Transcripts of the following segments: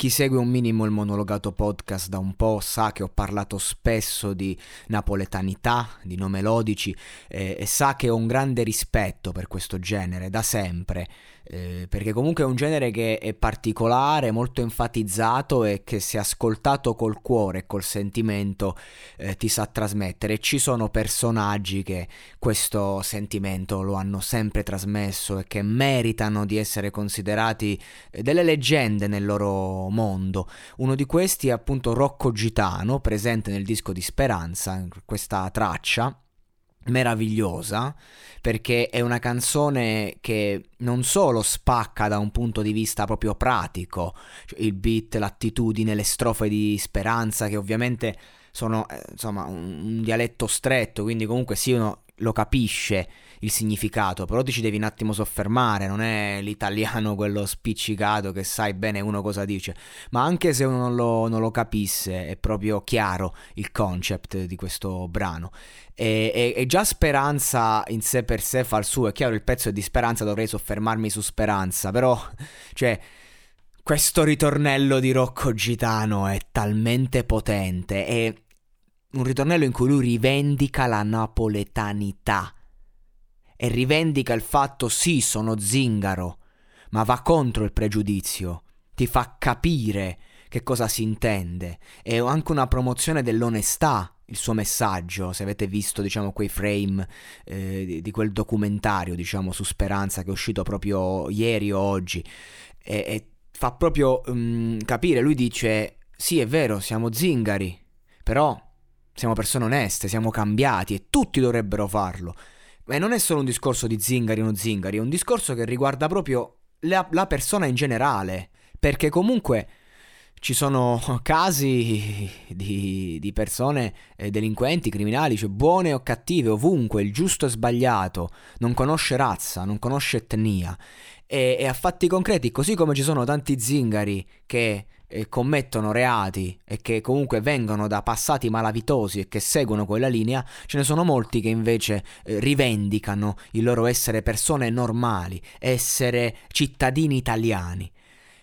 Chi segue un minimo il monologato podcast da un po' sa che ho parlato spesso di napoletanità, di no melodici eh, e sa che ho un grande rispetto per questo genere da sempre eh, perché comunque è un genere che è particolare, molto enfatizzato e che se ascoltato col cuore e col sentimento eh, ti sa trasmettere. Ci sono personaggi che questo sentimento lo hanno sempre trasmesso e che meritano di essere considerati eh, delle leggende nel loro mondo. Uno di questi è appunto Rocco Gitano, presente nel disco di Speranza, questa traccia meravigliosa perché è una canzone che non solo spacca da un punto di vista proprio pratico, cioè il beat, l'attitudine, le strofe di speranza che ovviamente sono eh, insomma un, un, dialetto stretto, quindi comunque sì uno lo capisce il significato, però ti ci devi un attimo soffermare, non è l'italiano quello spiccicato che sai bene uno cosa dice, ma anche se uno non lo, non lo capisse è proprio chiaro il concept di questo brano. E, e, e, già Speranza in sé per sé fa il suo, è chiaro il pezzo è di Speranza, dovrei soffermarmi su Speranza, però, cioè, questo ritornello di Rocco Gitano è talmente potente, è un ritornello in cui lui rivendica la napoletanità e rivendica il fatto sì, sono zingaro, ma va contro il pregiudizio, ti fa capire che cosa si intende. È anche una promozione dell'onestà il suo messaggio, se avete visto diciamo quei frame eh, di, di, quel documentario diciamo su Speranza che è uscito proprio ieri o oggi e, e fa proprio um, capire, lui dice sì è vero siamo zingari, però siamo persone oneste, siamo cambiati e tutti dovrebbero farlo. E non è solo un discorso di zingari o non zingari, è un discorso che riguarda proprio la, la persona in generale. Perché comunque ci sono casi di, di persone eh, delinquenti, criminali, cioè buone o cattive, ovunque, il giusto e sbagliato, non conosce razza, non conosce etnia. E, e a fatti concreti, così come ci sono tanti zingari che eh, commettono reati e che comunque vengono da passati malavitosi e che seguono quella linea, ce ne sono molti che invece eh, rivendicano il loro essere persone normali, essere cittadini italiani.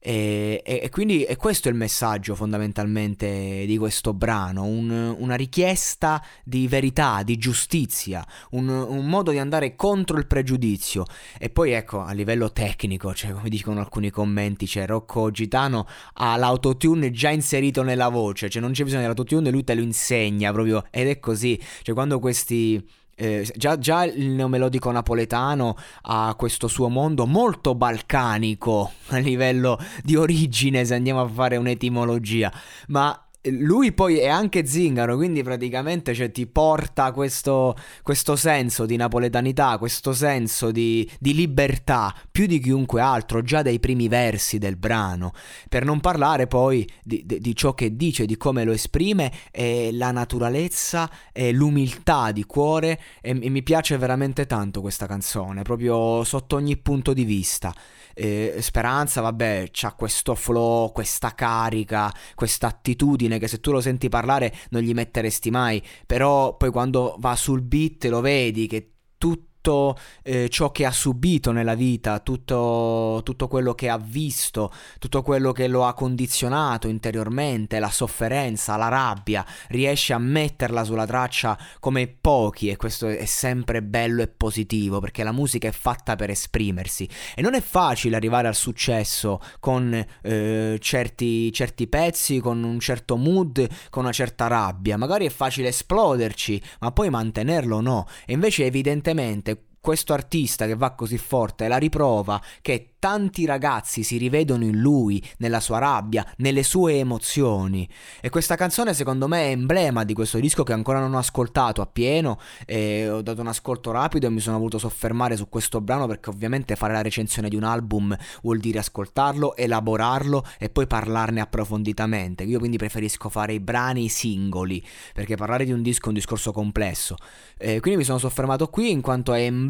E, e, e, quindi è questo il messaggio fondamentalmente di questo brano, un, una richiesta di verità, di giustizia, un, un, modo di andare contro il pregiudizio. E poi ecco, a livello tecnico, cioè come dicono alcuni commenti, cioè Rocco Gitano ha l'autotune già inserito nella voce, cioè non c'è bisogno dell'autotune, lui te lo insegna proprio, ed è così, cioè quando questi eh, già, già, il neomelodico napoletano ha questo suo mondo molto balcanico a livello di origine, se andiamo a fare un'etimologia, ma lui poi è anche zingaro, quindi praticamente cioè, ti porta questo, questo, senso di napoletanità, questo senso di, di, libertà più di chiunque altro, già dai primi versi del brano. Per non parlare poi di, di, di ciò che dice, di come lo esprime, e la naturalezza e l'umiltà di cuore. E, e mi piace veramente tanto questa canzone, proprio sotto ogni punto di vista. Eh, Speranza, vabbè, c'ha questo flow, questa carica, questa attitudine che se tu lo senti parlare non gli metteresti mai, però poi quando va sul beat lo vedi che tutto tutto eh, ciò che ha subito nella vita, tutto, tutto, quello che ha visto, tutto quello che lo ha condizionato interiormente, la sofferenza, la rabbia, riesce a metterla sulla traccia come pochi e questo è sempre bello e positivo perché la musica è fatta per esprimersi. E non è facile arrivare al successo con eh, certi, certi pezzi, con un certo mood, con una certa rabbia, magari è facile esploderci, ma poi mantenerlo no, e invece evidentemente questo artista che va così forte è la riprova che tanti ragazzi si rivedono in lui, nella sua rabbia, nelle sue emozioni. E questa canzone secondo me è emblema di questo disco che ancora non ho ascoltato appieno e ho dato un ascolto rapido e mi sono voluto soffermare su questo brano perché ovviamente fare la recensione di un album vuol dire ascoltarlo, elaborarlo e poi parlarne approfonditamente. Io quindi preferisco fare i brani singoli perché parlare di un disco è un discorso complesso. E quindi mi sono soffermato qui in quanto è emblema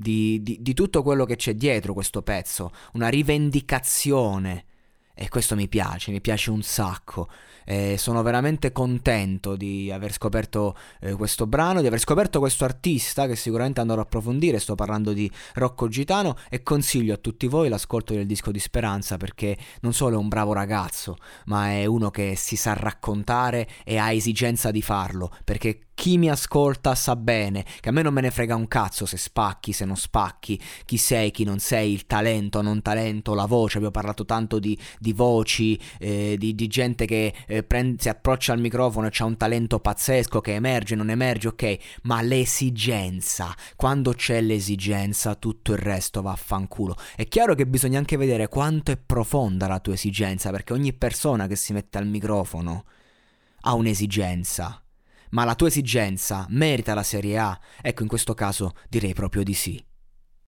di, di, di tutto quello che c'è dietro questo pezzo, una rivendicazione. E questo mi piace, mi piace un sacco. E sono veramente contento di aver scoperto eh, questo brano, di aver scoperto questo artista che sicuramente andrò a approfondire. Sto parlando di Rocco Gitano e consiglio a tutti voi l'ascolto del disco di Speranza perché non solo è un bravo ragazzo, ma è uno che si sa raccontare e ha esigenza di farlo perché chi mi ascolta sa bene che a me non me ne frega un cazzo se spacchi, se non spacchi, chi sei, chi non sei, il talento, non talento, la voce. Abbiamo parlato tanto di, di voci, eh, di, di, gente che eh, prende, si approccia al microfono e ha un talento pazzesco che emerge, non emerge, ok, ma l'esigenza, quando c'è l'esigenza, tutto il resto va a fanculo. È chiaro che bisogna anche vedere quanto è profonda la tua esigenza, perché ogni persona che si mette al microfono ha un'esigenza ma la tua esigenza merita la Serie A? Ecco, in questo caso direi proprio di sì.